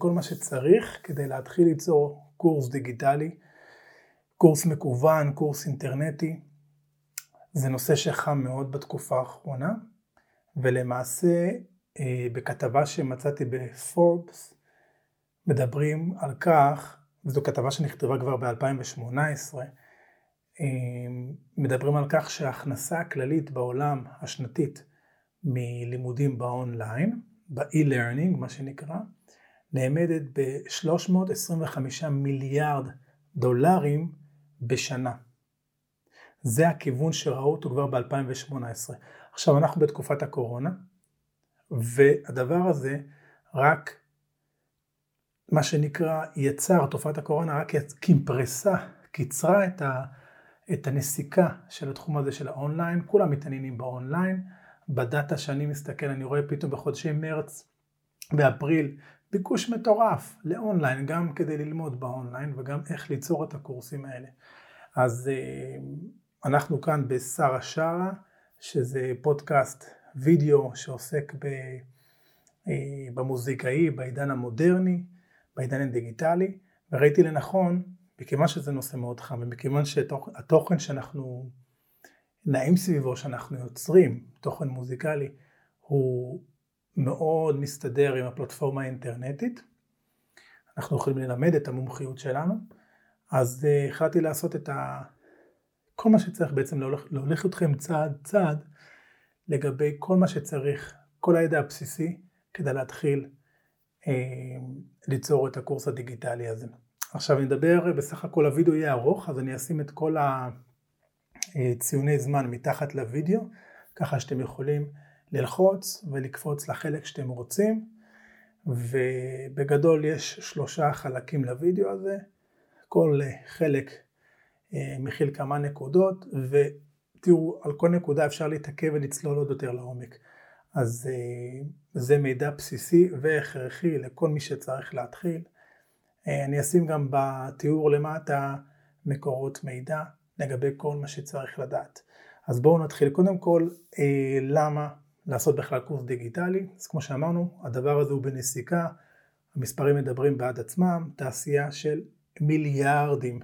כל מה שצריך כדי להתחיל ליצור קורס דיגיטלי, קורס מקוון, קורס אינטרנטי. זה נושא שחם מאוד בתקופה האחרונה, ולמעשה אה, בכתבה שמצאתי בפורבס מדברים על כך, וזו כתבה שנכתבה כבר ב-2018, אה, מדברים על כך שההכנסה הכללית בעולם השנתית מלימודים באונליין, ב-e-learning מה שנקרא, נאמדת ב-325 מיליארד דולרים בשנה. זה הכיוון שראו אותו כבר ב-2018. עכשיו אנחנו בתקופת הקורונה, והדבר הזה רק מה שנקרא יצר, תופעת הקורונה רק קימפרסה, קיצרה את, ה, את הנסיקה של התחום הזה של האונליין, כולם מתעניינים ב online, ב data שאני מסתכל אני רואה פתאום בחודשי מרץ ואפריל ביקוש מטורף לאונליין, גם כדי ללמוד באונליין וגם איך ליצור את הקורסים האלה. אז אה, אנחנו כאן בשרה שרה, שזה פודקאסט וידאו שעוסק אה, במוזיקאי, בעידן המודרני, בעידן הדיגיטלי, וראיתי לנכון, מכיוון שזה נושא מאוד חם, ומכיוון שהתוכן שאנחנו נעים סביבו, שאנחנו יוצרים, תוכן מוזיקלי, הוא מאוד מסתדר עם הפלטפורמה האינטרנטית. אנחנו יכולים ללמד את המומחיות שלנו, אז uh, החלטתי לעשות את ה... כל מה שצריך בעצם להוליך, להוליך אתכם צעד צעד לגבי כל מה שצריך, כל הידע הבסיסי כדי להתחיל אה, ליצור את הקורס הדיגיטלי הזה. עכשיו אני אדבר, בסך הכל הוידאו יהיה ארוך, אז אני אשים את כל הציוני זמן מתחת לוידאו, ככה שאתם יכולים ללחוץ ולקפוץ לחלק שאתם רוצים, ובגדול יש שלושה חלקים לוידאו הזה, כל חלק אה, מכיל כמה נקודות, ותראו, על כל נקודה אפשר להתעכב ולצלול עוד יותר לעומק. אז אה, זה מידע בסיסי והכרחי לכל מי שצריך להתחיל. אה, אני אשים גם בתיאור למטה מקורות מידע לגבי כל מה שצריך לדעת. אז בואו נתחיל. קודם כל, למה לעשות בכלל קורס דיגיטלי? אז כמו שאמרנו, הדבר הזה הוא בנסיקה, המספרים מדברים בעד עצמם, תעשייה של מיליארדים,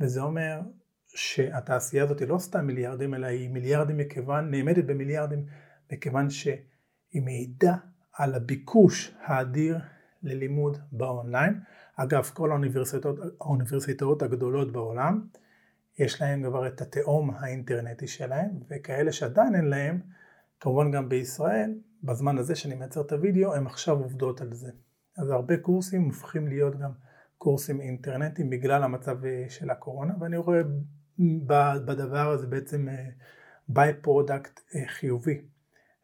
וזה אומר שהתעשייה הזאת היא לא סתם מיליארדים, אלא היא מיליארדים מכיוון, נאמדת במיליארדים, מכיוון שהיא מעידה על הביקוש האדיר ללימוד באונליין. אגב, כל האוניברסיטאות, האוניברסיטאות הגדולות בעולם, יש להם כבר את התאום האינטרנטי שלהם, וכאלה שעדיין אין להם, כמובן גם בישראל, בזמן הזה שאני מייצר את הוידאו, הם עכשיו עובדות על זה. אז הרבה קורסים הופכים להיות גם קורסים אינטרנטיים בגלל המצב אה, של הקורונה, ואני רואה בדבר הזה בעצם by אה, product אה, חיובי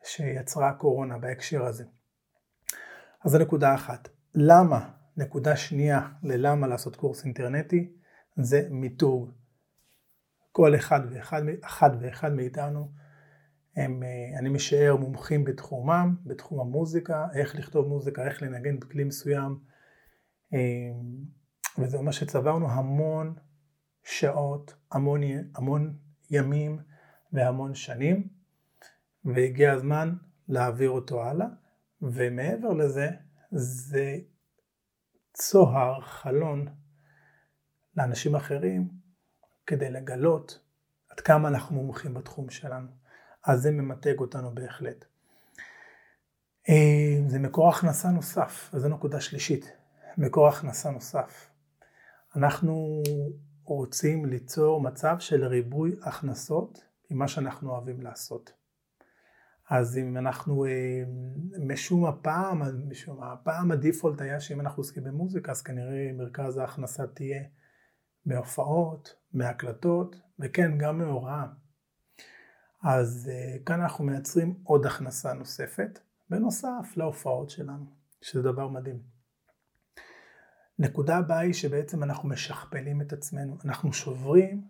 שיצרה הקורונה בהקשר הזה. אז זו נקודה אחת. למה? נקודה שנייה ללמה לעשות קורס אינטרנטי זה מיתוג. כל אחד ואחד, אחד ואחד מאיתנו הם, אני משער, מומחים בתחומם, בתחום המוזיקה, איך לכתוב מוזיקה, איך לנגן בכלי מסוים, אמ, וזה אומר שצברנו המון שעות, המון, המון ימים והמון שנים, והגיע הזמן להעביר אותו הלאה, ומעבר לזה, זה צוהר, חלון, לאנשים אחרים, כדי לגלות עד כמה אנחנו מומחים בתחום שלנו. אז זה ממתג אותנו בהחלט. אמ, זה מקור הכנסה נוסף, וזו נקודה שלישית. מקור הכנסה נוסף. אנחנו רוצים ליצור מצב של ריבוי הכנסות ממה שאנחנו אוהבים לעשות. אז אם אנחנו אה, משום הפעם, משום הפעם הדיפולט היה שאם אנחנו עוסקים במוזיקה אז כנראה מרכז ההכנסה תהיה מהופעות, מהקלטות וכן גם מהוראה. אז אה, כאן אנחנו מייצרים עוד הכנסה נוספת בנוסף להופעות שלנו, שזה דבר מדהים. נקודה הבאה היא שבעצם אנחנו משכפלים את עצמנו, אנחנו שוברים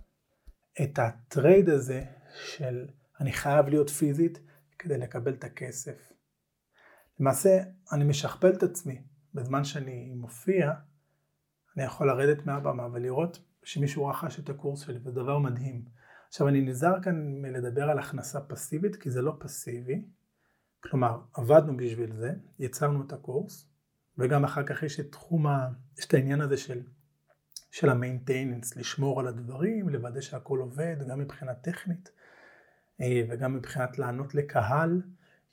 את הטרייד הזה של אני חייב להיות פיזית כדי לקבל את הכסף. למעשה אני משכפל את עצמי בזמן שאני מופיע, אני יכול לרדת מהבמה ולראות שמישהו רכש את הקורס שלי, וזה דבר מדהים. עכשיו אני נזהר כאן מלדבר על הכנסה פסיבית כי זה לא פסיבי, כלומר עבדנו בשביל זה, יצרנו את הקורס, וגם אחר כך יש את תחום, ה... יש את העניין הזה של, של ה maintenance, לשמור על הדברים, לוודא שהכל עובד, גם מבחינה טכנית אה, וגם מבחינת לענות לקהל,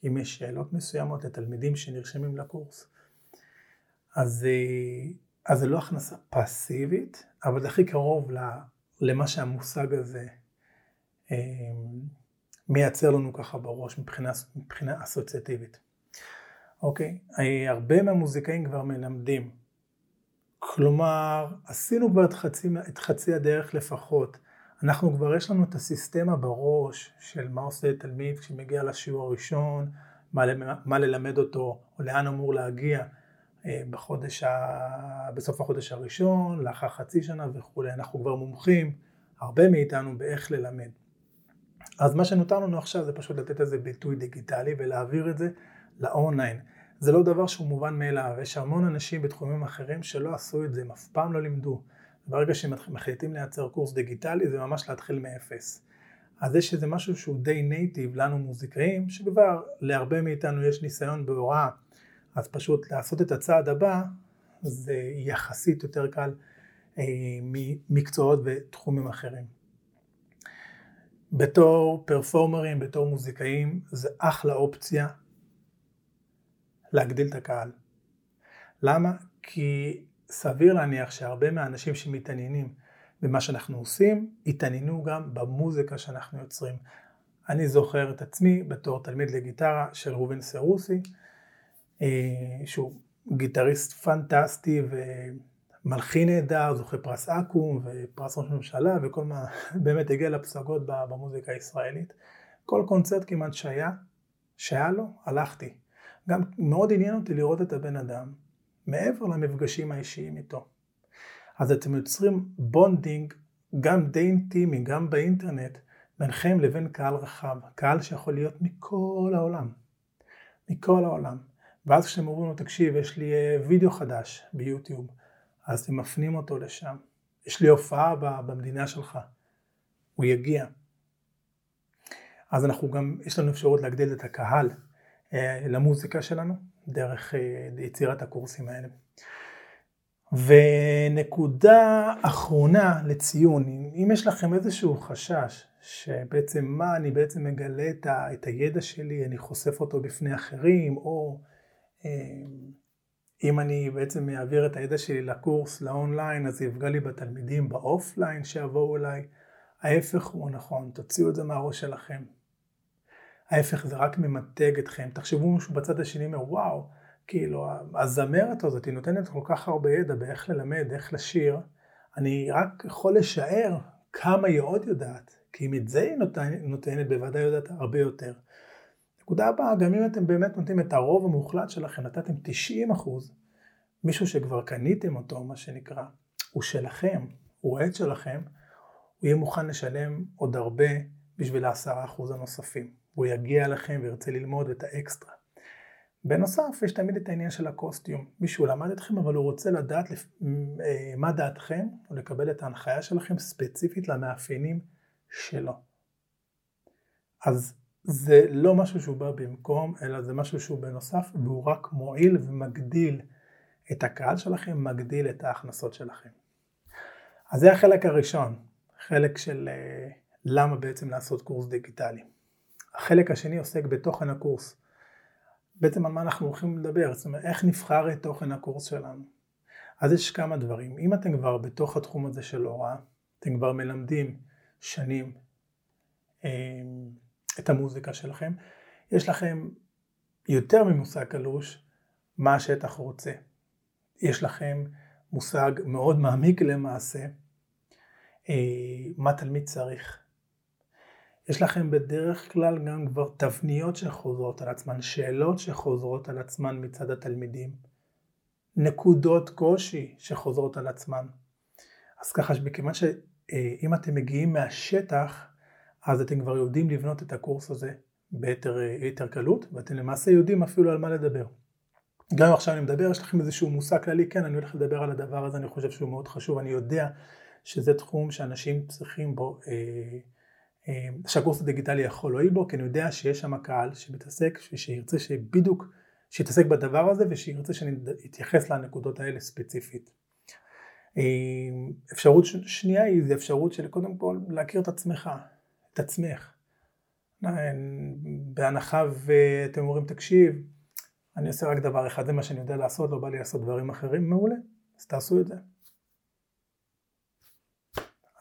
אם יש שאלות מסוימות לתלמידים שנרשמים לקורס. אז, אה, אז זה לא הכנסה פסיבית, אבל זה הכי קרוב למה שהמושג הזה מייצר לנו ככה בראש מבחינה, מבחינה אסוציאטיבית. אוקיי? הרבה מהמוזיקאים כבר מלמדים. כלומר, עשינו כבר את חצי, את חצי הדרך לפחות. אנחנו כבר יש לנו את הסיסטמה בראש של מה עושה תלמיד כשמגיע לשיעור הראשון, מה, מה ללמד אותו, או לאן אמור להגיע אה, בחודש ה... בסוף החודש הראשון, לאחר חצי שנה וכולי. אנחנו כבר מומחים, הרבה מאיתנו, באיך ללמד. אז מה שנותר לנו עכשיו זה פשוט לתת איזה ביטוי דיגיטלי ולהעביר את זה לאונליין. זה לא דבר שהוא מובן מאליו, יש המון אנשים בתחומים אחרים שלא עשו את זה, הם אף פעם לא לימדו. ברגע שהם מחליטים לייצר קורס דיגיטלי זה ממש להתחיל מאפס. אז יש איזה משהו שהוא די native לנו מוזיקאים, שכבר להרבה מאיתנו יש ניסיון בהוראה, אז פשוט לעשות את הצעד הבא זה יחסית יותר קל אה, ממקצועות ותחומים אחרים. בתור פרפורמרים, בתור מוזיקאים, זה אחלה אופציה להגדיל את הקהל. למה? כי סביר להניח שהרבה מהאנשים שמתעניינים במה שאנחנו עושים, התעניינו גם במוזיקה שאנחנו יוצרים. אני זוכר את עצמי בתור תלמיד לגיטרה של ראובן סרוסי, אה, שהוא גיטריסט פנטסטי ומלחין נהדר, זוכה פרס אקו"ם ופרס ראש ממשלה וכל מה, באמת הגיע לפסגות במוזיקה הישראלית. כל קונצרט כמעט שהיה, שהיה לו, הלכתי. גם מאוד עניין אותי לראות את הבן אדם, מעבר למפגשים האישיים איתו. אז אתם יוצרים bonding גם די אינטימי, גם באינטרנט, ביניכם לבין קהל רחב, קהל שיכול להיות מכל העולם, מכל העולם. ואז כשאתם אומרים לו, תקשיב, יש לי אה, וידאו חדש ביוטיוב, אז אתם מפנים אותו לשם. יש לי הופעה במדינה שלך, הוא יגיע. אז אנחנו גם, יש לנו אפשרות להגדיל את הקהל אה, למוזיקה שלנו, דרך אה, יצירת הקורסים האלה. ונקודה אחרונה לציון, אם יש לכם איזשהו חשש שבעצם מה אני בעצם מגלה את, ה, את הידע שלי, אני חושף אותו בפני אחרים, או אה, אם אני בעצם אעביר את הידע שלי לקורס, לאונליין, אז זה יפגע לי בתלמידים באופליין שיבואו אליי. ההפך הוא נכון, תוציאו את זה מהראש שלכם. ההפך זה רק ממתג אתכם. תחשבו משהו בצד השני אומר וואו, כאילו הזמרת הזאת היא נותנת כל כך הרבה ידע באיך ללמד, איך לשיר, אני רק יכול לשער כמה היא עוד יודעת, כי אם את זה היא נותנת, בוודאי יודעת הרבה יותר. נקודה הבאה, גם אם אתם באמת נותנים את הרוב המוחלט שלכם, נתתם 90 אחוז, מישהו שכבר קניתם אותו, מה שנקרא, הוא שלכם, הוא עד שלכם, הוא יהיה מוכן לשלם עוד הרבה בשביל העשרה אחוז הנוספים. והוא יגיע אליכם וירצה ללמוד את האקסטרה. בנוסף, יש תמיד את העניין של הקוסטיום. מישהו למד אתכם, אבל הוא רוצה לדעת לפ... אה, מה דעתכם, או לקבל את ההנחיה שלכם ספציפית למאפיינים שלו. אז זה לא משהו שהוא בא במקום, אלא זה משהו שהוא בנוסף, והוא רק מועיל ומגדיל את הקהל שלכם, מגדיל את ההכנסות שלכם. אז זה החלק הראשון, חלק של אה, למה בעצם לעשות קורס דיגיטלי. החלק השני עוסק בתוכן הקורס. בעצם על מה אנחנו הולכים לדבר, זאת אומרת איך נבחר את תוכן הקורס שלנו. אז יש כמה דברים. אם אתם כבר בתוך התחום הזה של הוראה, אתם כבר מלמדים שנים אה, את המוזיקה שלכם, יש לכם יותר ממושג קלוש מה השטח רוצה. יש לכם מושג מאוד מעמיק למעשה אה, מה תלמיד צריך. יש לכם בדרך כלל גם כבר תבניות שחוזרות על עצמן, שאלות שחוזרות על עצמן מצד התלמידים, נקודות קושי שחוזרות על עצמן. אז ככה שמכיוון שאם אתם מגיעים מהשטח, אז אתם כבר יודעים לבנות את הקורס הזה ביתר קלות, ואתם למעשה יודעים אפילו על מה לדבר. גם אם עכשיו אני מדבר, יש לכם איזשהו מושג כללי, כן, אני הולך לדבר על הדבר הזה, אני חושב שהוא מאוד חשוב, אני יודע שזה תחום שאנשים צריכים בו אה, שהקורס הדיגיטלי יכול להועיל בו, כי אני יודע שיש שם קהל שמתעסק, שירצה שבדיוק, שיתעסק בדבר הזה ושירצה שאני אתייחס לנקודות האלה ספציפית. אה, אפשרות שנייה היא, זה אפשרות של קודם כל להכיר את עצמך, את עצמך. אה, בהנחה ואתם אומרים, תקשיב, אני עושה רק דבר אחד, זה מה שאני יודע לעשות, לא בא לי לעשות דברים אחרים, מעולה, אז תעשו את זה.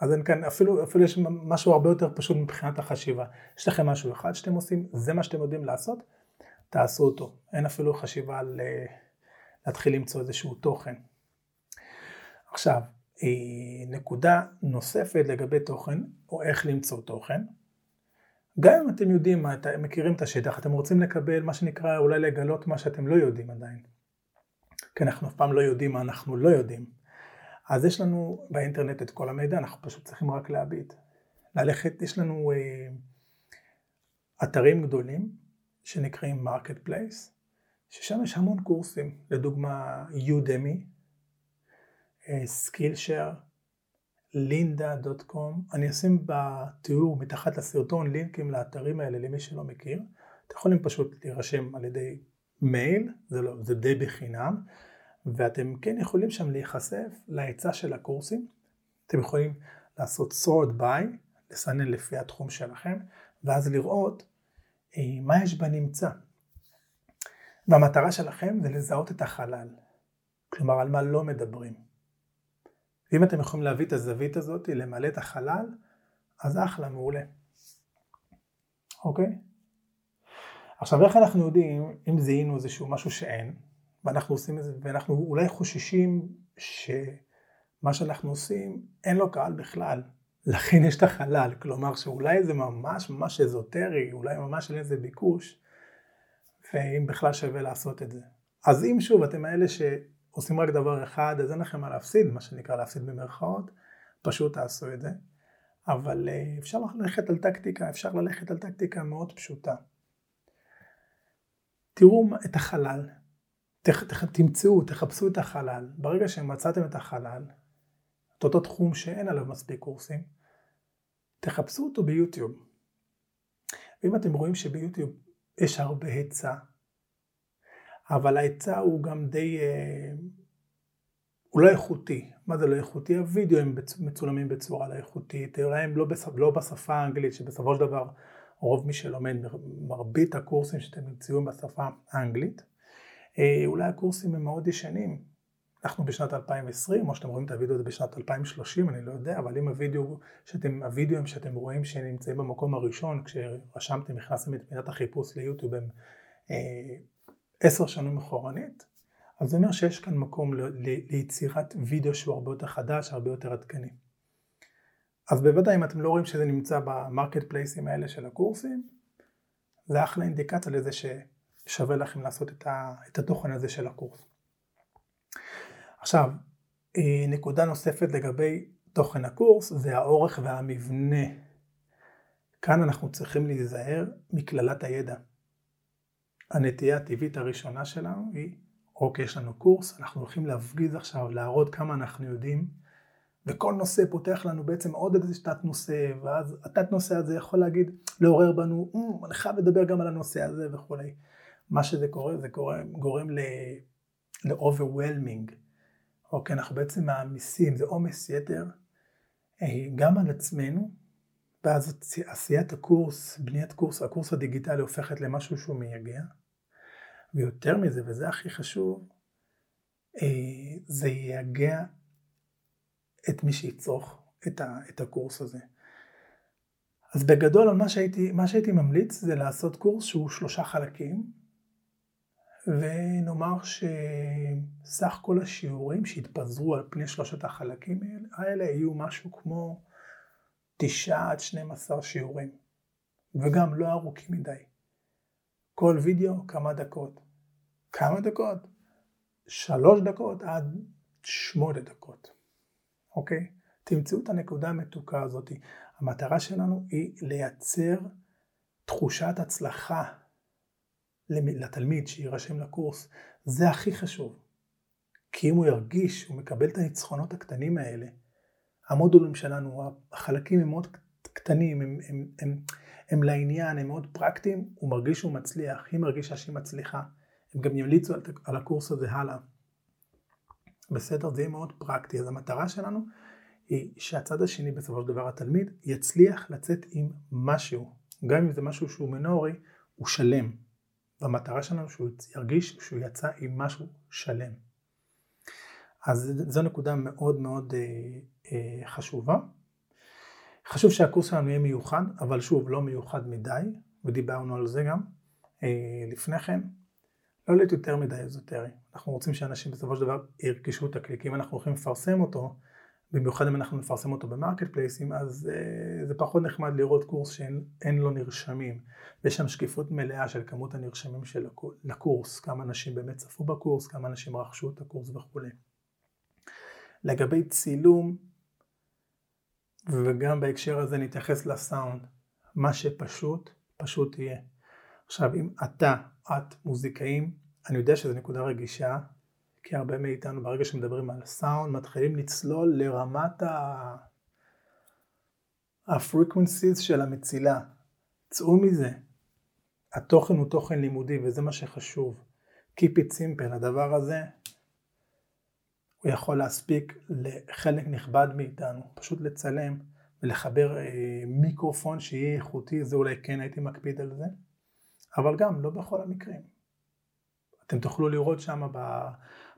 אז אין כאן, אפילו, אפילו יש משהו הרבה יותר פשוט מבחינת החשיבה. יש לכם משהו אחד שאתם עושים, זה מה שאתם יודעים לעשות, תעשו אותו. אין אפילו חשיבה על להתחיל למצוא איזשהו תוכן. עכשיו, אה, נקודה נוספת לגבי תוכן, או איך למצוא תוכן. גם אם אתם יודעים, אתם מכירים את השטח, אתם רוצים לקבל מה שנקרא, אולי לגלות מה שאתם לא יודעים עדיין. כי אנחנו אף פעם לא יודעים מה אנחנו לא יודעים. אז יש לנו באינטרנט את כל המידע, אנחנו פשוט צריכים רק להביט. ללכת, יש לנו אה, אתרים גדולים שנקראים market place, ששם יש המון קורסים, לדוגמה Udemy, Skillshare, Lynda.com, אני אשים בתיאור מתחת לסרטון לינקים לאתרים האלה למי שלא מכיר, אתם יכולים פשוט להירשם על ידי מייל, זה, לא, זה די בחינם, ואתם כן יכולים שם להיחשף להיצע של הקורסים, אתם יכולים לעשות sort by, לסנן לפי התחום שלכם, ואז לראות אה, מה יש בנמצא. והמטרה שלכם זה לזהות את החלל, כלומר על מה לא מדברים. ואם אתם יכולים להביא את הזווית הזאת, למלא את החלל, אז אחלה, מעולה. אוקיי? עכשיו איך אנחנו יודעים אם זיהינו איזשהו משהו שאין, ואנחנו עושים את זה, ואנחנו אולי חוששים שמה שאנחנו עושים אין לו קהל בכלל, לכן יש את החלל, כלומר שאולי זה ממש ממש אזוטרי, אולי ממש אין לזה ביקוש, ואם בכלל שווה לעשות את זה. אז אם שוב אתם האלה שעושים רק דבר אחד, אז אין לכם מה להפסיד, מה שנקרא להפסיד במרכאות, פשוט תעשו את זה. אבל אה, אפשר ללכת על טקטיקה, אפשר ללכת על טקטיקה מאוד פשוטה. תראו את החלל, תח, תח, תמצאו, תחפשו את החלל. ברגע שמצאתם את החלל, את אותו תחום שאין עליו מספיק קורסים, תחפשו אותו ביוטיוב. ואם אתם רואים שביוטיוב יש הרבה היצע, אבל ההיצע הוא גם די, אה, הוא לא איכותי. מה זה לא איכותי? הווידאו הם מצולמים בצורה לא איכותית, אולי הם לא, בשפ, לא בשפה האנגלית, שבסופו של דבר רוב מי שלומד, מרבית הקורסים שאתם נמצאו בשפה האנגלית, אה, אולי הקורסים הם מאוד ישנים. אנחנו בשנת 2020, או שאתם רואים את הוידאו הזה בשנת 2030, אני לא יודע, אבל אם הוידאו שאתם, הוידאוים שאתם רואים שנמצאים במקום הראשון, כשרשמתם, הכנסתם את מידת החיפוש ליוטיוב הם אה, עשר שנים אחורנית, אז זה אומר שיש כאן מקום ל, ל, ליצירת וידאו שהוא הרבה יותר חדש, הרבה יותר עדכני. אז בוודאי אם אתם לא רואים שזה נמצא במרקט פלייסים האלה של הקורסים, זה אחלה אינדיקציה לזה ששווה לכם לעשות את, ה, את התוכן הזה של הקורס. עכשיו, אה, נקודה נוספת לגבי תוכן הקורס זה האורך והמבנה. כאן אנחנו צריכים להיזהר מקללת הידע. הנטייה הטבעית הראשונה שלנו היא, אוקיי, יש לנו קורס, אנחנו הולכים להפגיז עכשיו, להראות כמה אנחנו יודעים, וכל נושא פותח לנו בעצם עוד איזה תת נושא, ואז התת נושא הזה יכול להגיד, לעורר בנו, אמ, אני חייב לדבר גם על הנושא הזה וכולי. מה שזה קורה, זה גורם, גורם ל-overwhelming. אוקיי, אנחנו בעצם מעמיסים, זה עומס יתר אה, גם על עצמנו, ואז עשיית הקורס, בניית קורס, הקורס הדיגיטלי הופכת למשהו שהוא מייגע, ויותר מזה, וזה הכי חשוב, אה, זה ייגע את מי שיצרוך את, הקורס הזה. אז בגדול, מה שהייתי, מה שהייתי ממליץ זה לעשות קורס שהוא שלושה חלקים, ונאמר שסך כל השיעורים שהתפזרו על פני שלושת החלקים האלה יהיו משהו כמו תשעה עד 12 שיעורים, וגם לא ארוכים מדי. כל וידאו כמה דקות. כמה דקות? שלוש דקות עד שמונה דקות, אוקיי? תמצאו את הנקודה המתוקה הזאת. המטרה שלנו היא לייצר תחושת הצלחה לתלמיד שיירשם לקורס, זה הכי חשוב. כי אם הוא ירגיש, הוא מקבל את הניצחונות הקטנים האלה, המודולים שלנו, החלקים הם מאוד קטנים, הם, הם, הם, הם לעניין, הם מאוד פרקטיים, הוא מרגיש שהוא מצליח, היא מרגישה שהיא מצליחה, הם גם ימליצו על הקורס הזה הלאה. בסדר? זה יהיה מאוד פרקטי. אז המטרה שלנו היא שהצד השני, בסופו של דבר התלמיד, יצליח לצאת עם משהו. גם אם זה משהו שהוא מינורי, הוא שלם. והמטרה שלנו שהוא ירגיש שהוא יצא עם משהו שלם. אז זו נקודה מאוד מאוד אה, אה, חשובה. חשוב שהקורס שלנו יהיה מיוחד, אבל שוב, לא מיוחד מדי, ודיברנו על זה גם אה, לפני כן. לא להיות יותר מדי אזוטרי. אנחנו רוצים שאנשים בסופו של דבר ירכשו את הקליק. אם אנחנו הולכים לפרסם אותו, במיוחד אם אנחנו נפרסם אותו ב market place ים, אז uh, זה פחות נחמד לראות קורס שאין לו נרשמים. ויש שם שקיפות מלאה של כמות הנרשמים של הקורס, כמה אנשים באמת צפו בקורס, כמה אנשים רכשו את הקורס וכולי. לגבי צילום, וגם בהקשר הזה נתייחס לסאונד, מה שפשוט, פשוט יהיה. עכשיו, אם אתה, את מוזיקאים, אני יודע שזו נקודה רגישה, כי הרבה מאיתנו ברגע שמדברים על סאונד מתחילים לצלול לרמת ה... ה frequencies של המצילה. צאו מזה. התוכן הוא תוכן לימודי וזה מה שחשוב. Keep it simple, הדבר הזה הוא יכול להספיק לחלק נכבד מאיתנו, פשוט לצלם ולחבר אה, מיקרופון שיהיה איכותי, זה אולי כן הייתי מקפיד על זה, אבל גם לא בכל המקרים. אתם תוכלו לראות שם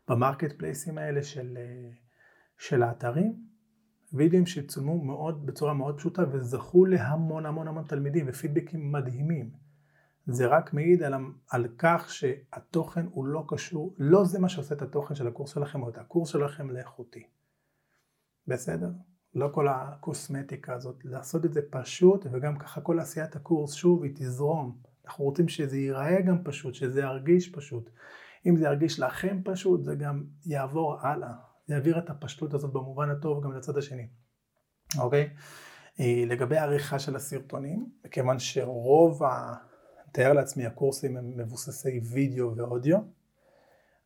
במרקט פלייסים האלה של, אה, של האתרים, וידאוים שצולמו מאוד, בצורה מאוד פשוטה וזכו להמון המון המון תלמידים ופידבקים מדהימים. זה רק מעיד על, על כך שהתוכן הוא לא קשור, לא זה מה שעושה את התוכן של הקורס שלכם או את הקורס שלכם לאיכותי. בסדר? לא כל הקוסמטיקה הזאת, לעשות את זה פשוט וגם ככה כל עשיית הקורס שוב היא תזרום. אנחנו רוצים שזה ייראה גם פשוט, שזה ירגיש פשוט. אם זה ירגיש לכם פשוט, זה גם יעבור הלאה. יעביר את הפשטות הזאת במובן הטוב גם לצד השני. אוקיי? אה, לגבי העריכה של הסרטונים, מכיוון שרוב ה... תאר לעצמי הקורסים הם מבוססי וידאו ואודיו,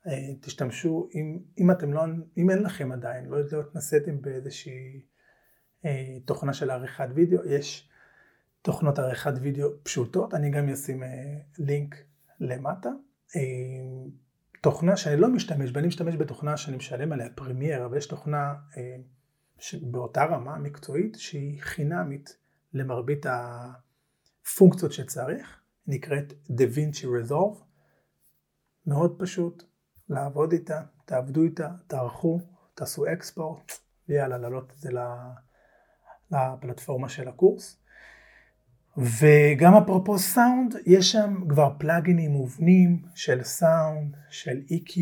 אה, תשתמשו, אם, אם אתם לא, אם אין לכם עדיין, לא, לא התנסיתם באיזושהי אה, תוכנה של עריכת וידאו, יש תוכנות עריכת וידאו פשוטות, אני גם אשים אה, לינק למטה. אה, תוכנה שאני לא משתמש בה, אני משתמש בתוכנה שאני משלם עליה Premiere, אבל יש תוכנה אה, באותה רמה מקצועית שהיא חינמית למרבית הפונקציות שצריך, נקראת Da Vinci Resolve, מאוד פשוט לעבוד איתה, תעבדו איתה, תערכו, תעשו אקספורט, ויאללה, להעלות את זה לפלטפורמה של הקורס. וגם אפרופו סאונד, יש שם כבר פלאגינים מובנים של סאונד, של EQ,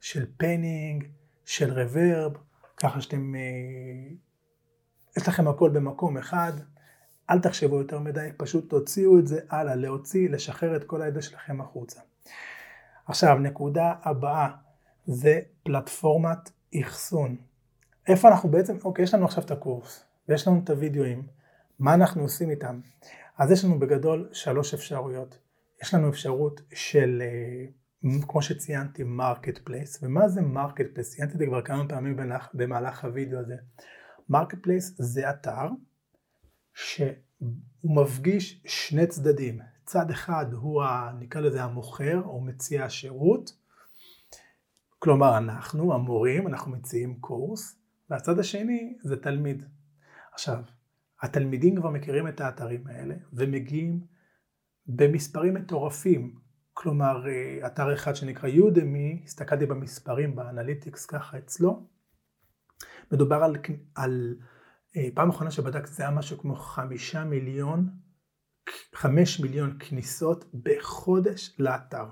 של פנינג, של רוורב, ככה שאתם, אה, יש לכם הכל במקום אחד, אל תחשבו יותר מדי, פשוט תוציאו את זה הלאה, להוציא, לשחרר את כל הידע שלכם החוצה. עכשיו, נקודה הבאה, זה פלטפורמת אחסון. איפה אנחנו בעצם, אוקיי, יש לנו עכשיו את הקורס, ויש לנו את הוידאוים, מה אנחנו עושים איתם? אז יש לנו בגדול שלוש אפשרויות. יש לנו אפשרות של, אה, כמו שציינתי, marketplace. ומה זה marketplace? ציינתי את זה כבר כמה פעמים במהלך הווידאו הזה. marketplace זה אתר שהוא מפגיש שני צדדים. צד אחד הוא, ה, נקרא לזה המוכר או מציע השירות, כלומר אנחנו, המורים, אנחנו מציעים קורס, והצד השני זה תלמיד. עכשיו, התלמידים כבר מכירים את האתרים האלה ומגיעים במספרים מטורפים. כלומר, אה, אתר אחד שנקרא יודמי, הסתכלתי במספרים באנליטיקס ככה אצלו, מדובר על, על פעם אחרונה שבדקתי זה היה משהו כמו חמישה מיליון, חמש מיליון כניסות בחודש לאתר.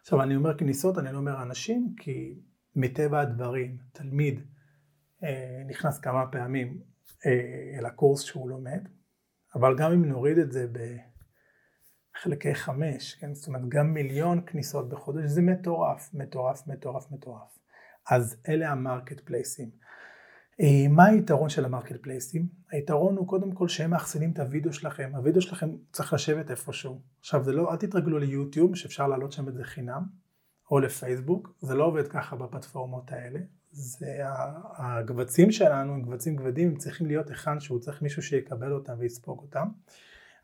עכשיו אני אומר כניסות, אני לא אומר אנשים, כי מטבע הדברים, תלמיד אה, נכנס כמה פעמים אה, אל הקורס שהוא לומד, אבל גם אם נוריד את זה בחלקי חמש, כן? זאת אומרת גם מיליון כניסות בחודש, זה מטורף, מטורף, מטורף, מטורף. אז אלה ה marketplace ים. אה, מה היתרון של ה marketplace ים? היתרון הוא קודם כל שהם מאחסנים את הוידאו שלכם, הוידאו שלכם צריך לשבת איפשהו. עכשיו זה לא, אל תתרגלו ליוטיוב שאפשר להעלות שם את זה חינם, או לפייסבוק, זה לא עובד ככה בפלטפורמות האלה, זה הקבצים שלנו הם קבצים כבדים, הם צריכים להיות היכן שהוא צריך מישהו שיקבל אותם ויספוג אותם.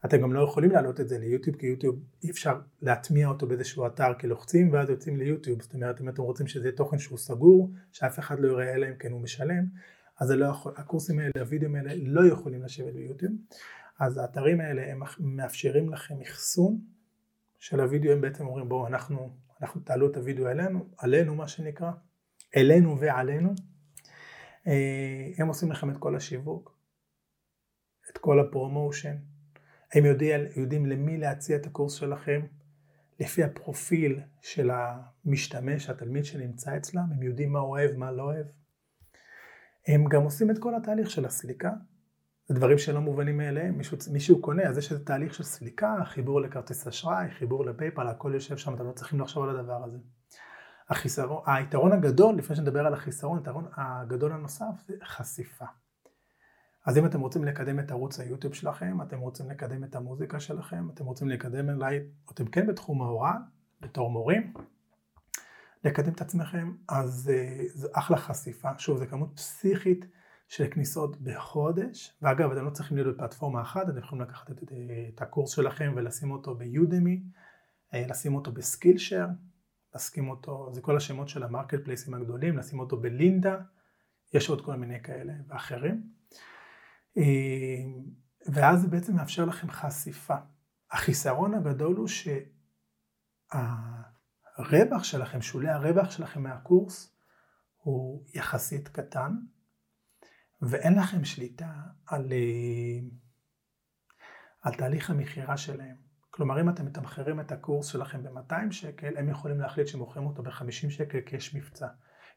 אתם גם לא יכולים להעלות את זה ליוטיוב, כי יוטיוב אי אפשר להטמיע אותו באיזשהו אתר כי לוחצים ואז יוצאים ליוטיוב, זאת אומרת אם אתם רוצים שזה יהיה תוכן שהוא סגור, שאף אחד לא יראה אלא אם כן הוא משלם, אז לא יכול, הקורסים האלה, הווידאוים האלה לא יכולים לשבת ביוטיוב, אז האתרים האלה הם מאפשרים לכם אחסון של הווידאו, הם בעצם אומרים בואו אנחנו, אנחנו תעלו את הווידאו אלינו, עלינו מה שנקרא, אלינו ועלינו, אה, הם עושים לכם את כל השיווק, את כל ה promotion, הם יודעים, יודעים למי להציע את הקורס שלכם, לפי הפרופיל של המשתמש, התלמיד שנמצא אצלם, הם יודעים מה אוהב, מה לא אוהב. הם גם עושים את כל התהליך של הסליקה, זה דברים שלא מובנים מאליהם, מישהו, מישהו קונה, אז יש איזה תהליך של סליקה, חיבור לכרטיס אשראי, חיבור ל PayPal, הכל יושב שם, אתם לא צריכים לחשוב על הדבר הזה. החיסרון, היתרון הגדול, לפני שנדבר על החיסרון, היתרון הגדול הנוסף זה חשיפה. אז אם אתם רוצים לקדם את ערוץ היוטיוב שלכם, אתם רוצים לקדם את המוזיקה שלכם, אתם רוצים לקדם אולי, אתם כן בתחום ההוראה, בתור מורים, לקדם את עצמכם, אז uh, זה אחלה חשיפה. שוב, זו כמות פסיכית של כניסות בחודש, ואגב, אתם לא צריכים להיות בפלטפורמה אחת, אתם יכולים לקחת את, את, את הקורס שלכם ולשים אותו ביודמי, אה, לשים אותו בסקילשר, לשים אותו, זה כל השמות של המרקט פלייסים הגדולים, לשים אותו בלינדה, יש עוד כל מיני כאלה ואחרים. אה, ואז זה בעצם מאפשר לכם חשיפה. החיסרון הגדול הוא שהרווח שלכם, שולי הרווח שלכם מהקורס הוא יחסית קטן, ואין לכם שליטה על, אה, על תהליך המכירה שלהם. כלומר, אם אתם מתמחרים את הקורס שלכם ב-200 שקל, הם יכולים להחליט שמוכרים אותו ב-50 שקל כי יש מבצע.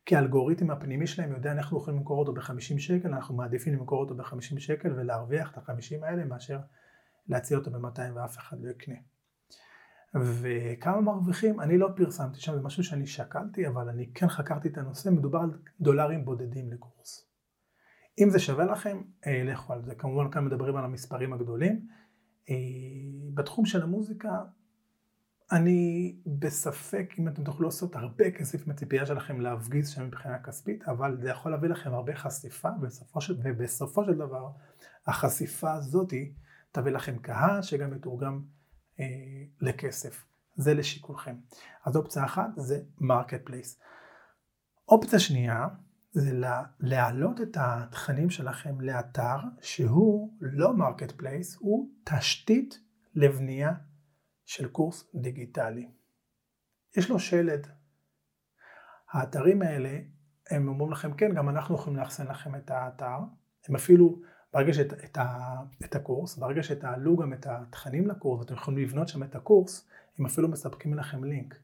כי האלגוריתם הפנימי שלהם יודע אנחנו יכולים למכור אותו ב-50 שקל, אנחנו מעדיפים למכור אותו ב-50 שקל ולהרוויח את ה-50 האלה מאשר להציע אותו ב-200 ואף אחד לא יקנה. וכמה מרוויחים, אני לא פרסמתי שם, זה משהו שאני שקלתי, אבל אני כן חקרתי את הנושא, מדובר על דולרים בודדים לקורס. אם זה שווה לכם, אה, לכו על זה. כמובן כאן מדברים על המספרים הגדולים. אה, בתחום של המוזיקה, אני בספק אם אתם תוכלו לעשות הרבה כסף מהציפייה שלכם להפגיז שם מבחינה כספית, אבל זה יכול להביא לכם הרבה חשיפה, ובסופו של, ובסופו של דבר החשיפה הזאתי תביא לכם קהל שגם יתורגם אה, לכסף. זה לשיקולכם. אז אופציה אחת זה marketplace. אופציה שנייה זה להעלות את התכנים שלכם לאתר שהוא לא marketplace, הוא תשתית לבנייה של קורס דיגיטלי. יש לו שלד. האתרים האלה, הם אומרים לכם, כן, גם אנחנו יכולים לאחסן לכם את האתר. הם אפילו, ברגע שאת, את, את הקורס, ברגע שתעלו גם את התכנים לקורס, ואתם יכולים לבנות שם את הקורס, הם אפילו מספקים לכם לינק.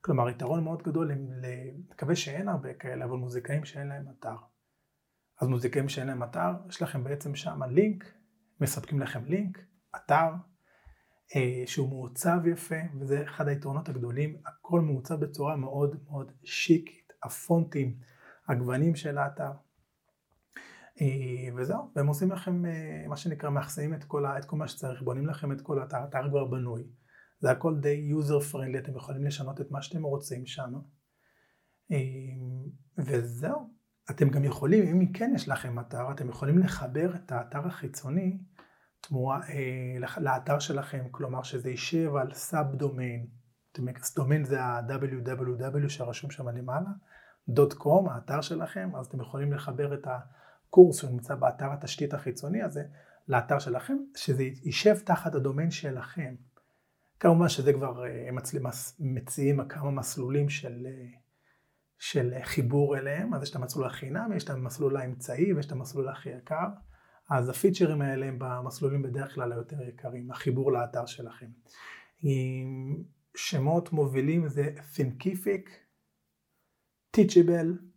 כלומר, יתרון מאוד גדול, מקווה שאין הרבה כאלה, אבל מוזיקאים שאין להם אתר. אז מוזיקאים שאין להם אתר, יש לכם בעצם שם לינק, מספקים לכם לינק, אתר, אה, שהוא מעוצב יפה, וזה אחד היתרונות הגדולים, הכל מעוצב בצורה מאוד מאוד שיקית, הפונטים, הגוונים של האתר. אה, וזהו, והם עושים לכם אה, מה שנקרא, מאחסנים את כל, את כל מה שצריך, בונים לכם את כל האתר, האתר כבר בנוי. זה הכל די user friendly, אתם יכולים לשנות את מה שאתם רוצים שם. וזהו, אתם גם יכולים, אם כן יש לכם אתר, אתם יכולים לחבר את האתר החיצוני תמורה, אה, לאתר שלכם, כלומר שזה יישב על סאב דומיין, דומיין זה ה-www שרשום שם למעלה, קום, האתר שלכם, אז אתם יכולים לחבר את הקורס שנמצא באתר התשתית החיצוני הזה לאתר שלכם, שזה יישב תחת הדומיין שלכם. כמובן שזה כבר, אה, הם מציעים כמה מסלולים של, אה, של חיבור אליהם, אז יש את המסלול החינם, יש את המסלול האמצעי ויש את המסלול הכי יקר. אז הפיצ'רים האלה הם במסלולים בדרך כלל היותר יקרים, החיבור לאתר שלכם. שמות מובילים זה Thinkific, Teachable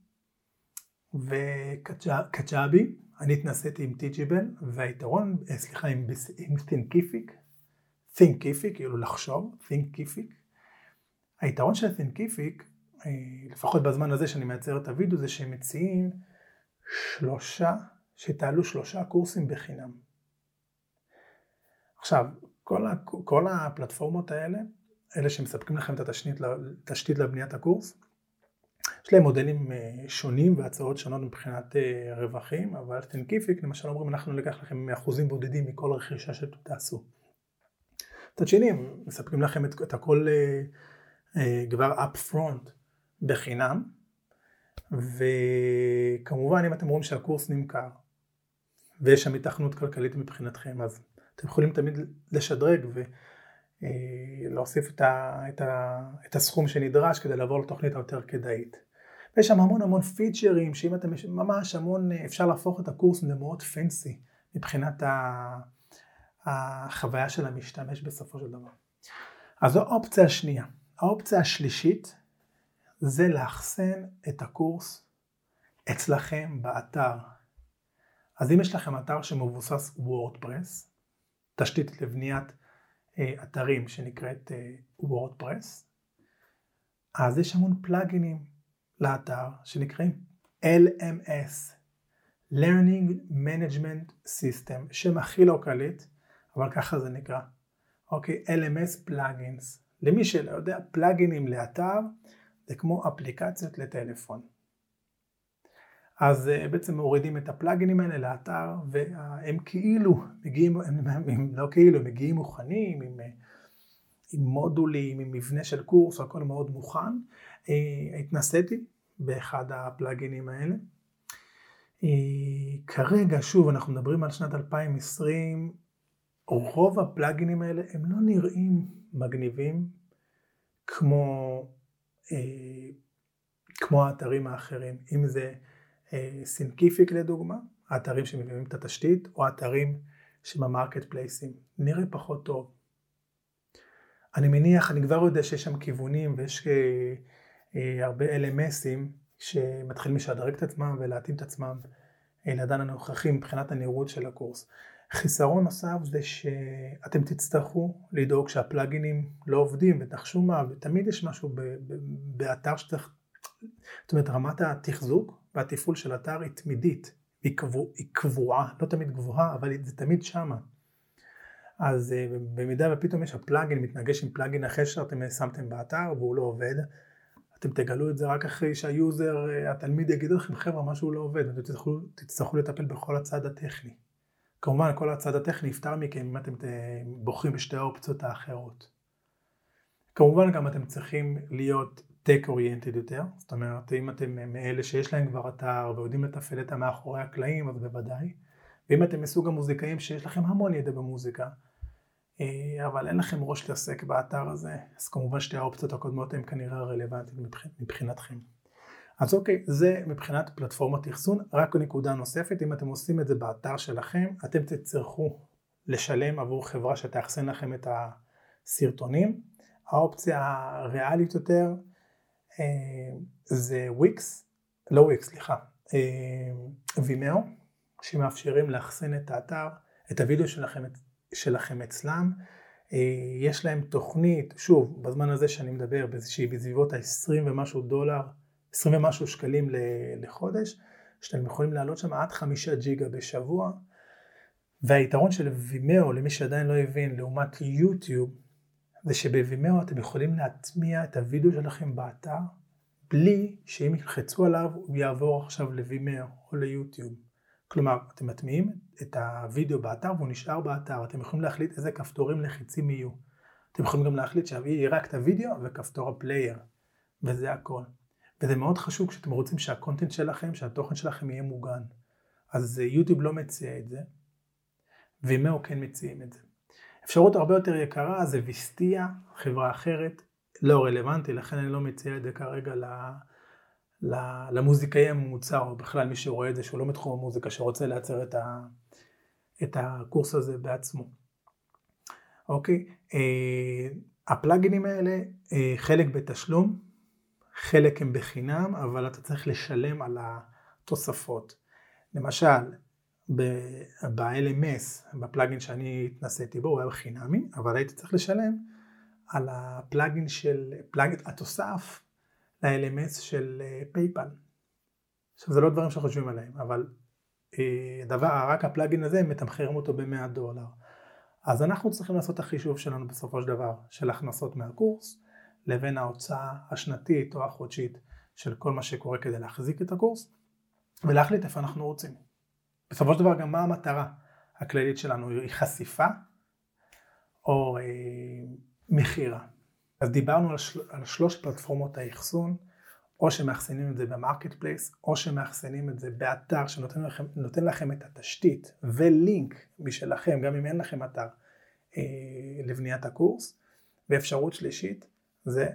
וקצ'אבי. אני התנסיתי עם Teachable, והיתרון, אה, סליחה, עם, עם Thinkific, Thinkific, כאילו לחשוב, Thinkific. היתרון של Thinkific, אה, לפחות בזמן הזה שאני מייצר את הוידאו, זה שהם מציעים שלושה שתעלו שלושה קורסים בחינם. עכשיו, כל, כל הפלטפורמות האלה, אלה שמספקים לכם את התשתית לבניית הקורס, יש להם מודלים אה, שונים והצעות שונות מבחינת אה, רווחים, אבל תנקיפיק למשל אומרים אנחנו ניקח לכם אחוזים בודדים מכל רכישה שתעשו. מצד שני, הם מספקים לכם את, את הכל אה, כבר up front בחינם, וכמובן אם אתם רואים שהקורס נמכר ויש שם התכנות כלכלית מבחינתכם, אז אתם יכולים תמיד לשדרג ולהוסיף את, ה, את, ה, את הסכום שנדרש כדי לעבור לתוכנית היותר כדאית. ויש שם המון המון פיצ'רים, שאם אתם ממש המון, אפשר להפוך את הקורס למאוד פנסי מבחינת החוויה של המשתמש בסופו של דבר. אז זו האופציה השנייה. האופציה השלישית זה לאחסן את הקורס אצלכם באתר. אז אם יש לכם אתר שמבוסס וורדפרס, תשתית לבניית אה, אתרים שנקראת אה, וורדפרס, אז יש המון פלאגינים לאתר שנקראים LMS, Learning Management System, שם הכי לא קליט, אבל ככה זה נקרא. אוקיי, LMS פלאגינס. למי שלא יודע, פלאגינים לאתר זה כמו אפליקציות לטלפון. אז אה, בעצם מורידים את הפלאגינים האלה לאתר והם כאילו מגיעים, הם, הם לא כאילו, הם מגיעים מוכנים עם, אה, עם מודולים, עם מבנה של קורס, הכל מאוד מוכן. אה, התנסיתי באחד הפלאגינים האלה. כרגע, שוב, אנחנו מדברים על שנת 2020, רוב הפלאגינים האלה הם לא נראים מגניבים כמו, כמו האתרים האחרים, אם זה Thinkific לדוגמה, האתרים שמביאים את התשתית, או האתרים שב marketplace ים, נראה פחות טוב. אני מניח, אני כבר יודע שיש שם כיוונים ויש אה, אה, הרבה LMS ים שמתחילים לשדרג את עצמם ולהתאים את עצמם אה, לעידן הנוכחי מבחינת הנראות של הקורס. חיסרון נוסף זה שאתם תצטרכו לדאוג שה plugin ים לא עובדים ותחשו מה, ותמיד יש משהו ב- ב- באתר שצריך, זאת אומרת רמת התחזוק והתפעול של אתר היא תמידית, היא, קבוע, היא קבועה, לא תמיד גבוהה, אבל זה תמיד שמה. אז אה, במידה ופתאום יש הפלאגין מתנגש עם פלאגין אחר שאתם שמתם באתר והוא לא עובד, אתם תגלו את זה רק אחרי שהיוזר, אה, התלמיד יגיד לכם חבר'ה משהו לא עובד, ואתם תצטרכו, תצטרכו לטפל בכל הצד הטכני. כמובן כל הצד הטכני יפתר מכם אם אתם בוחרים בשתי האופציות האחרות. כמובן גם אתם צריכים להיות tech oriented יותר, זאת אומרת אם אתם מאלה שיש להם כבר אתר ויודעים לתפעל את המאחורי הקלעים אז בוודאי, ואם אתם מסוג המוזיקאים שיש לכם המון ידע במוזיקה, אה, אבל אין לכם ראש להתעסק באתר הזה, אז כמובן שתי האופציות הקודמות הן כנראה רלוונטיות מבחינתכם. אז אוקיי, זה מבחינת פלטפורמת אחסון, רק נקודה נוספת, אם אתם עושים את זה באתר שלכם, אתם תצטרכו לשלם עבור חברה שתאחסן לכם את הסרטונים. האופציה הריאלית יותר זה וויקס, לא וויקס, סליחה, וימאו, אה, שמאפשרים לאחסן את האתר, את הוידאו שלכם, שלכם אצלם. אה, יש להם תוכנית, שוב, בזמן הזה שאני מדבר, שהיא בסביבות ה-20 ומשהו דולר 20 ומשהו שקלים לחודש, שאתם יכולים לעלות שם עד חמישה ג'יגה בשבוע. והיתרון של Vimeo, למי שעדיין לא הבין, לעומת יוטיוב, זה שב Vimeo אתם יכולים להטמיע את הוידאו שלכם באתר, בלי שאם ילחצו עליו הוא יעבור עכשיו ל Vimeo או ליוטיוב. כלומר, אתם מטמיעים את הוידאו באתר והוא נשאר באתר, אתם יכולים להחליט איזה כפתורים לחיצים יהיו. אתם יכולים גם להחליט שיהיה רק את הוידאו וכפתור ה player, וזה הכל. וזה מאוד חשוב כשאתם רוצים שהקונטנט שלכם, שהתוכן שלכם יהיה מוגן. אז יוטיוב לא מציע את זה, וימאו כן מציעים את זה. אפשרות הרבה יותר יקרה זה ויסטיה, חברה אחרת, לא רלוונטי, לכן אני לא מציע את זה כרגע ל... למוזיקאי הממוצע, או בכלל מי שרואה את זה שהוא לא מתחום המוזיקה, שרוצה לייצר את, ה, את הקורס הזה בעצמו. אוקיי, אה, הפלאגינים האלה, אה, חלק בתשלום, חלק הם בחינם, אבל אתה צריך לשלם על התוספות. למשל, ב-LMS, בפלאגין שאני התנסיתי בו, הוא היה בחינמי, אבל הייתי צריך לשלם על הפלאגין של, פלאגין, התוסף ל-LMS של פייפל. אה, עכשיו זה לא דברים שחושבים עליהם, אבל אה, דבר, רק הפלאגין הזה מתמחרים אותו ב-100 דולר. אז אנחנו צריכים לעשות את החישוב שלנו בסופו של דבר, של הכנסות מהקורס, לבין ההוצאה השנתית או החודשית של כל מה שקורה כדי להחזיק את הקורס ולהחליט איפה אנחנו רוצים. בסופו של דבר גם מה המטרה הכללית שלנו היא חשיפה או אה, מכירה. אז דיברנו על, של, על שלוש פלטפורמות האחסון, או שמאחסנים את זה ב marketplace, או שמאחסנים את זה באתר שנותן לכם, לכם את התשתית ולינק משלכם, גם אם אין לכם אתר, אה, לבניית הקורס. ואפשרות שלישית זה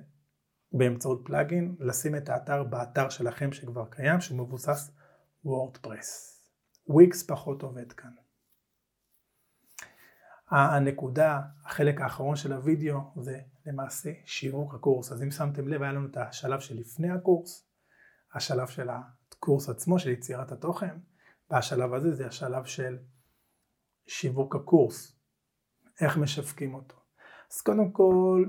באמצעות plugin, לשים את האתר באתר שלכם שכבר קיים, שהוא מבוסס WordPress. וויקס פחות עובד כאן. הנקודה, החלק האחרון של הוידאו זה למעשה שיווק הקורס. אז אם שמתם לב היה לנו את השלב שלפני הקורס, השלב של הקורס עצמו, של יצירת התוכן, והשלב הזה זה השלב של שיווק הקורס, איך משווקים אותו. אז קודם כל,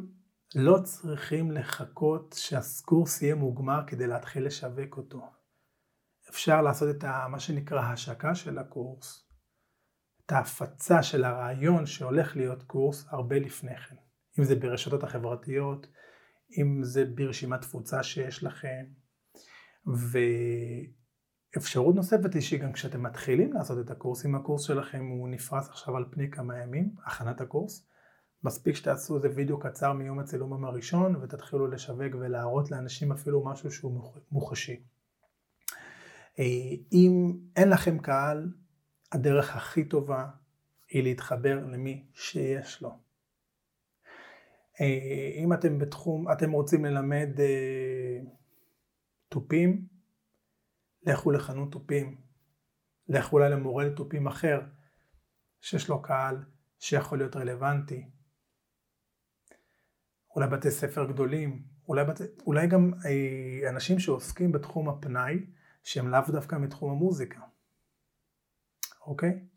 לא צריכים לחכות שהקורס יהיה מוגמר כדי להתחיל לשווק אותו. אפשר לעשות את מה שנקרא השקה של הקורס, את ההפצה של הרעיון שהולך להיות קורס הרבה לפני כן. אם זה ברשתות החברתיות, אם זה ברשימת תפוצה שיש לכם. ואפשרות נוספת היא שגם כשאתם מתחילים לעשות את הקורס, אם הקורס שלכם הוא נפרס עכשיו על פני כמה ימים, הכנת הקורס, מספיק שתעשו איזה וידאו קצר מיום הצילום הראשון ותתחילו לשווק ולהראות לאנשים אפילו משהו שהוא מוחשי. אה, אם אין לכם קהל, הדרך הכי טובה היא להתחבר למי שיש לו. אה, אם אתם בתחום, אתם רוצים ללמד אה, תופים, לכו לחנות תופים, לכו אולי למורה לתופים אחר, שיש לו קהל שיכול להיות רלוונטי. אולי בתי ספר גדולים, אולי, בת... אולי גם אנשים שעוסקים בתחום הפנאי, שהם לאו דווקא מתחום המוזיקה. אוקיי?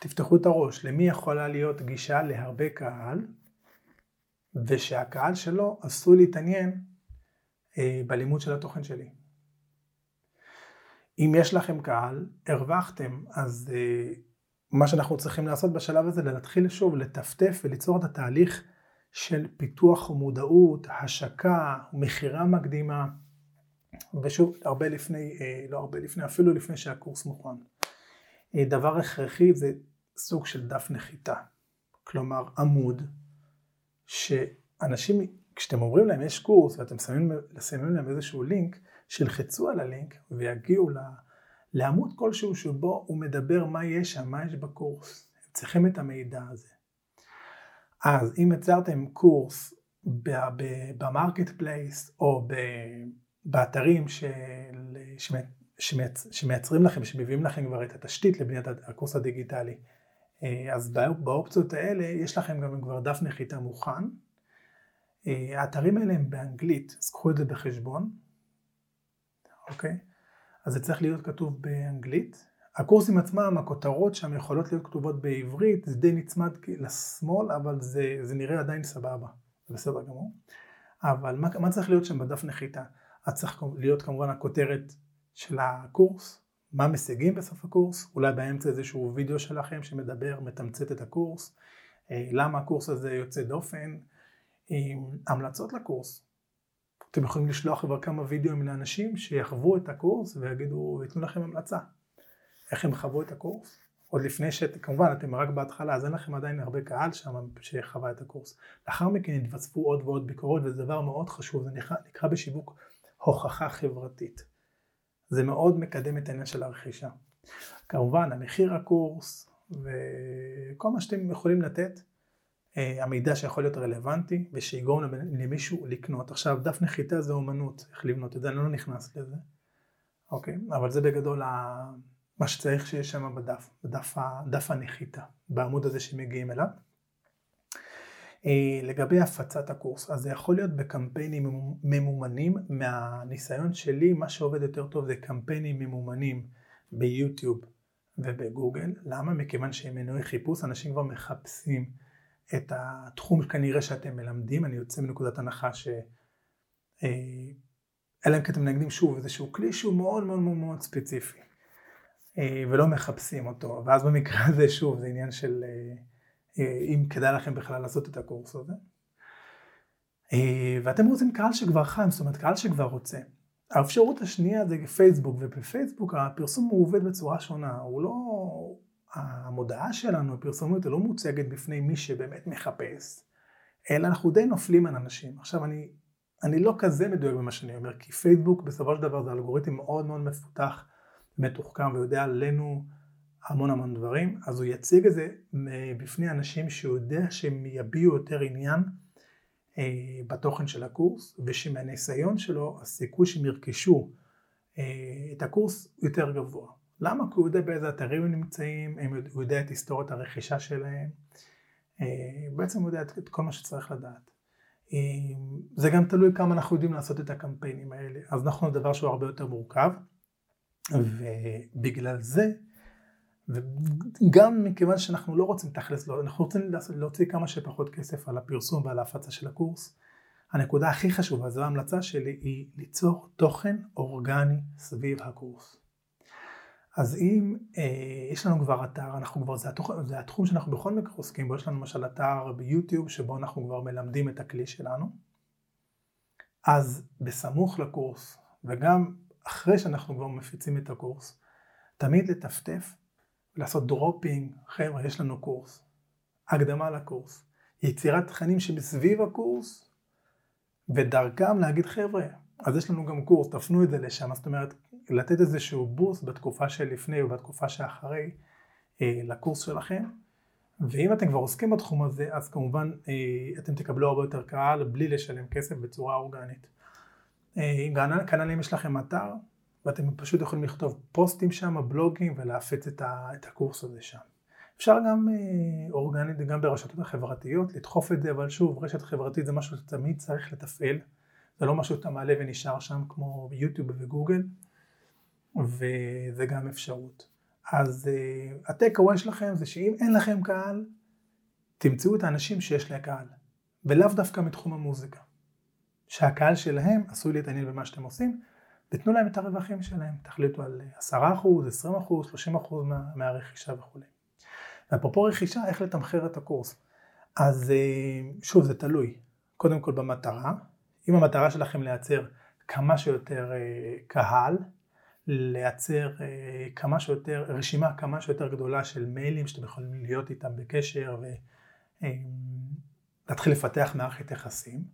תפתחו את הראש, למי יכולה להיות גישה להרבה קהל, ושהקהל שלו עשוי להתעניין אה, בלימוד של התוכן שלי. אם יש לכם קהל, הרווחתם, אז אה, מה שאנחנו צריכים לעשות בשלב הזה, זה להתחיל שוב לטפטף וליצור את התהליך של פיתוח מודעות, השקה, מכירה מקדימה, ושוב, הרבה לפני, אה, לא הרבה לפני, אפילו לפני שהקורס מוכן. אה, דבר הכרחי זה סוג של דף נחיתה. כלומר, עמוד, שאנשים, כשאתם אומרים להם יש קורס ואתם שמים, שמים להם איזשהו לינק, שילחצו על הלינק ויגיעו לעמוד כלשהו שבו הוא מדבר מה יש שם, מה יש בקורס. הם צריכים את המידע הזה. אז אם יצרתם קורס ב marketplace או באתרים של, שמייצ, שמייצרים לכם, שמביאים לכם כבר את התשתית לבניית הקורס הדיגיטלי, אה, אז באופציות האלה יש לכם גם כבר דף נחיתה מוכן. אה, האתרים האלה הם באנגלית, אז קחו את זה בחשבון, אוקיי? אז זה צריך להיות כתוב באנגלית. הקורסים עצמם, הכותרות שם יכולות להיות כתובות בעברית, זה די נצמד לשמאל, אבל זה, זה נראה עדיין סבבה, זה בסדר גמור. אבל מה, מה צריך להיות שם בדף נחיתה? אז צריך להיות כמובן הכותרת של הקורס, מה משיגים בסוף הקורס, אולי באמצע איזשהו וידאו שלכם שמדבר, מתמצת את הקורס, אה, למה הקורס הזה יוצא דופן, המלצות לקורס. אתם יכולים לשלוח כבר כמה וידאוים לאנשים שיחוו את הקורס ויגידו, ויתנו לכם המלצה. איך הם חוו את הקורס? עוד לפני שכמובן אתם רק בהתחלה אז אין לכם עדיין הרבה קהל שם שחווה את הקורס. לאחר מכן יתווספו עוד ועוד ביקורות וזה דבר מאוד חשוב, זה נקרא בשיווק הוכחה חברתית. זה מאוד מקדם את העניין של הרכישה. כמובן המחיר הקורס וכל מה שאתם יכולים לתת, אה, המידע שיכול להיות רלוונטי ושיגרום למישהו לקנות. עכשיו דף נחיתה זה אומנות, איך לבנות את זה, אני לא נכנס לזה, אוקיי? אבל זה בגדול מה שצריך שיש שם בדף, בדף דף הנחיתה, בעמוד הזה שמגיעים אליו. אה, לגבי הפצת הקורס, אז זה יכול להיות בקמפיינים ממומנים, מהניסיון שלי מה שעובד יותר טוב זה קמפיינים ממומנים ביוטיוב ובגוגל, למה? מכיוון שהם מנועי חיפוש, אנשים כבר מחפשים את התחום כנראה שאתם מלמדים, אני יוצא מנקודת הנחה ש... אה, אלא אם כן אתם מנגדים שוב איזשהו כלי שהוא מאוד מאוד מאוד ספציפי אה, ולא מחפשים אותו, ואז במקרה הזה שוב זה עניין של אם כדאי לכם בכלל לעשות את הקורס הזה. אה, ואתם רוצים קהל שכבר חם, זאת אומרת קהל שכבר רוצה. האפשרות השנייה זה פייסבוק, ובפייסבוק הפרסום הוא עובד בצורה שונה, הוא לא... המודעה שלנו, הפרסומות, היא לא מוצגת בפני מי שבאמת מחפש, אלא אנחנו די נופלים על אנשים. עכשיו אני, אני לא כזה מדויק במה שאני אומר, כי פייסבוק בסופו של דבר זה אלגוריתם מאוד מאוד מפותח, מתוחכם ויודע עלינו המון המון דברים, אז הוא יציג את זה בפני אנשים שהוא יודע שהם יביעו יותר עניין אה, בתוכן של הקורס, ושמהניסיון שלו הסיכוי שהם ירכשו אה, את הקורס יותר גבוה. למה? כי הוא יודע באיזה אתרים הם נמצאים, הוא יודע את היסטוריית הרכישה שלהם, אה, בעצם הוא יודע את כל מה שצריך לדעת. זה גם תלוי כמה אנחנו יודעים לעשות את הקמפיינים האלה, אז אנחנו דבר שהוא הרבה יותר מורכב, ובגלל זה וגם מכיוון שאנחנו לא רוצים תכלס, לא, אנחנו רוצים להוציא כמה שפחות כסף על הפרסום ועל ההפצה של הקורס, הנקודה הכי חשובה, זו ההמלצה שלי, היא ליצור תוכן אורגני סביב הקורס. אז אם אה, יש לנו כבר אתר, אנחנו כבר, זה, התוכ, זה התחום שאנחנו בכל מקרה עוסקים בו, יש לנו למשל אתר ביוטיוב שבו אנחנו כבר מלמדים את הכלי שלנו, אז בסמוך לקורס וגם אחרי שאנחנו כבר מפיצים את הקורס, תמיד לטפטף לעשות dropping, חבר'ה, יש לנו קורס, הקדמה לקורס, יצירת תכנים שמסביב הקורס, ודרכם להגיד, חבר'ה, אז יש לנו גם קורס, תפנו את זה לשם, זאת אומרת, לתת איזשהו boost בתקופה שלפני ובתקופה שאחרי אה, לקורס שלכם, ואם אתם כבר עוסקים בתחום הזה, אז כמובן אה, אתם תקבלו הרבה יותר קהל בלי לשלם כסף בצורה אורגנית. אה, כנ"ל אם יש לכם אתר, ואתם פשוט יכולים לכתוב פוסטים שם, בלוגים, ולהפיץ את, ה, את הקורס הזה שם. אפשר גם אה, אורגנית, גם ברשתות החברתיות, לדחוף את זה, אבל שוב, רשת חברתית זה משהו שתמיד צריך לתפעל, זה לא משהו שאתה מעלה ונשאר שם כמו יוטיוב וגוגל, וזה גם אפשרות. אז אה, הטק אווי שלכם זה שאם אין לכם קהל, תמצאו את האנשים שיש להם קהל, ולאו דווקא מתחום המוזיקה. שהקהל שלהם עשוי להתעניין במה שאתם עושים, ותנו להם את הרווחים שלהם, תחליטו על 10%, 20%, 30% מה, מהרכישה וכו'. ואפרופו רכישה, איך לתמחר את הקורס. אז אה, שוב, זה תלוי, קודם כל במטרה, אם המטרה שלכם לייצר כמה שיותר אה, קהל, לייצר אה, כמה שיותר, רשימה כמה שיותר גדולה של מיילים שאתם יכולים להיות איתם בקשר ולהתחיל לפתח מערכת יחסים,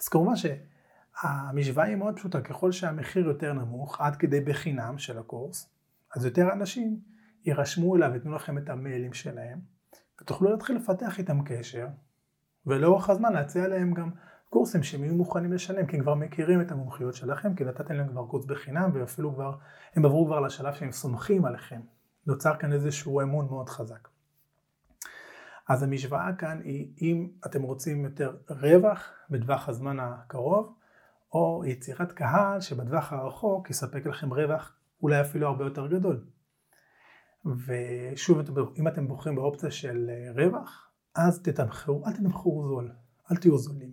אז כמובן ש... המשוואה היא מאוד פשוטה, ככל שהמחיר יותר נמוך, עד כדי בחינם של הקורס, אז יותר אנשים יירשמו אליו ויתנו לכם את המיילים שלהם, ותוכלו להתחיל לפתח איתם קשר, ולאורך הזמן להציע להם גם קורסים שהם יהיו מוכנים לשלם, כי הם כבר מכירים את המומחיות שלכם, כי נתתם להם כבר קורס בחינם, ואפילו כבר, הם עברו כבר לשלב שהם סומכים עליכם. נוצר כאן איזשהו אמון מאוד חזק. אז המשוואה כאן היא אם אתם רוצים יותר רווח בטווח הזמן הקרוב, או יצירת קהל שבטווח הרחוק יספק לכם רווח אולי אפילו הרבה יותר גדול. ושוב, אם אתם בוחרים באופציה של אה, רווח, אז תתמחרו, אל תתמחרו זול, אל תהיו זולים.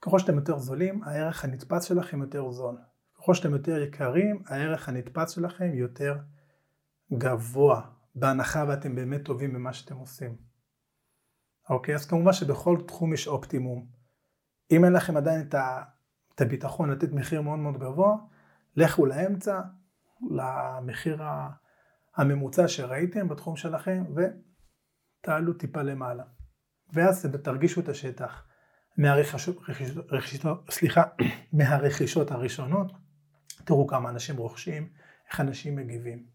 ככל שאתם יותר זולים, הערך הנתפס שלכם יותר זול. ככל שאתם יותר יקרים, הערך הנתפס שלכם יותר גבוה, בהנחה ואתם באמת טובים במה שאתם עושים. אוקיי, אז כמובן שבכל תחום יש אופטימום. אם אין לכם עדיין את, ה, את הביטחון לתת מחיר מאוד מאוד גבוה, לכו לאמצע, למחיר הממוצע שראיתם בתחום שלכם, ותעלו טיפה למעלה. ואז תרגישו את השטח מהרכישות, רכישות, סליחה, מהרכישות הראשונות, תראו כמה אנשים רוכשים, איך אנשים מגיבים.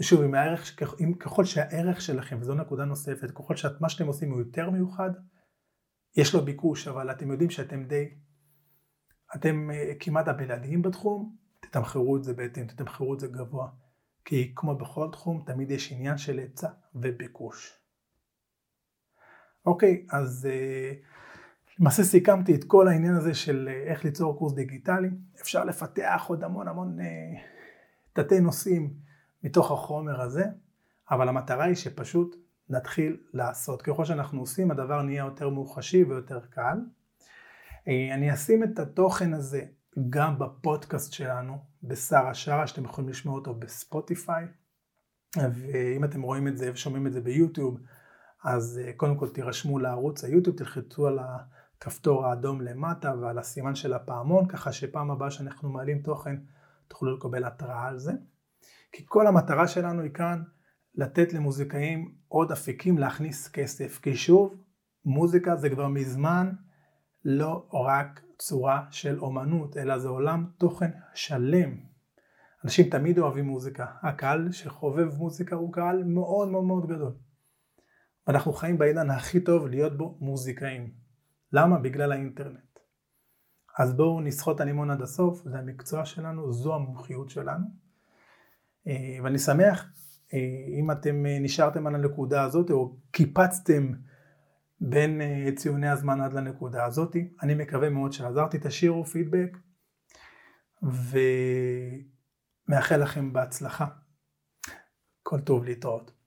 ושוב, אם הערך, אם, ככל שהערך שלכם, וזו נקודה נוספת, ככל שמה שאתם עושים הוא יותר מיוחד, יש לו ביקוש, אבל אתם יודעים שאתם די, אתם אה, כמעט הבלעדיים בתחום, תתמחרו את זה בהתאם, תתמחרו את זה גבוה. כי כמו בכל תחום, תמיד יש עניין של היצע וביקוש. אוקיי, אז אה, למעשה סיכמתי את כל העניין הזה של אה, איך ליצור קורס דיגיטלי. אפשר לפתח עוד המון המון תתי נושאים מתוך החומר הזה, אבל המטרה היא שפשוט נתחיל לעשות. ככל שאנחנו עושים הדבר נהיה יותר מוחשי ויותר קל. אה, אני אשים את התוכן הזה גם בפודקאסט שלנו, בשר השרה, שאתם יכולים לשמוע אותו בספוטיפיי. ואם אתם רואים את זה ושומעים את זה ביוטיוב, אז אה, קודם כל תירשמו לערוץ היוטיוב, תלחצו על הכפתור האדום למטה ועל הסימן של הפעמון, ככה שפעם הבאה שאנחנו מעלים תוכן תוכלו לקבל התראה על זה. כי כל המטרה שלנו היא כאן לתת למוזיקאים עוד אפיקים להכניס כסף, כי שוב, מוזיקה זה כבר מזמן לא רק צורה של אומנות, אלא זה עולם תוכן שלם. אנשים תמיד אוהבים מוזיקה, הקהל שחובב מוזיקה הוא קהל מאוד מאוד מאוד גדול. ואנחנו חיים בעידן הכי טוב להיות בו מוזיקאים. למה? בגלל האינטרנט. אז בואו נסחוט הלימון עד הסוף, זה המקצוע שלנו, זו המומחיות שלנו. אה, ואני שמח אם אתם אה, נשארתם על הנקודה הזאת או קיפצתם בין ציוני הזמן עד לנקודה הזאת. אני מקווה מאוד שעזרתי, תשאירו פידבק ומאחל לכם בהצלחה. כל טוב להתראות.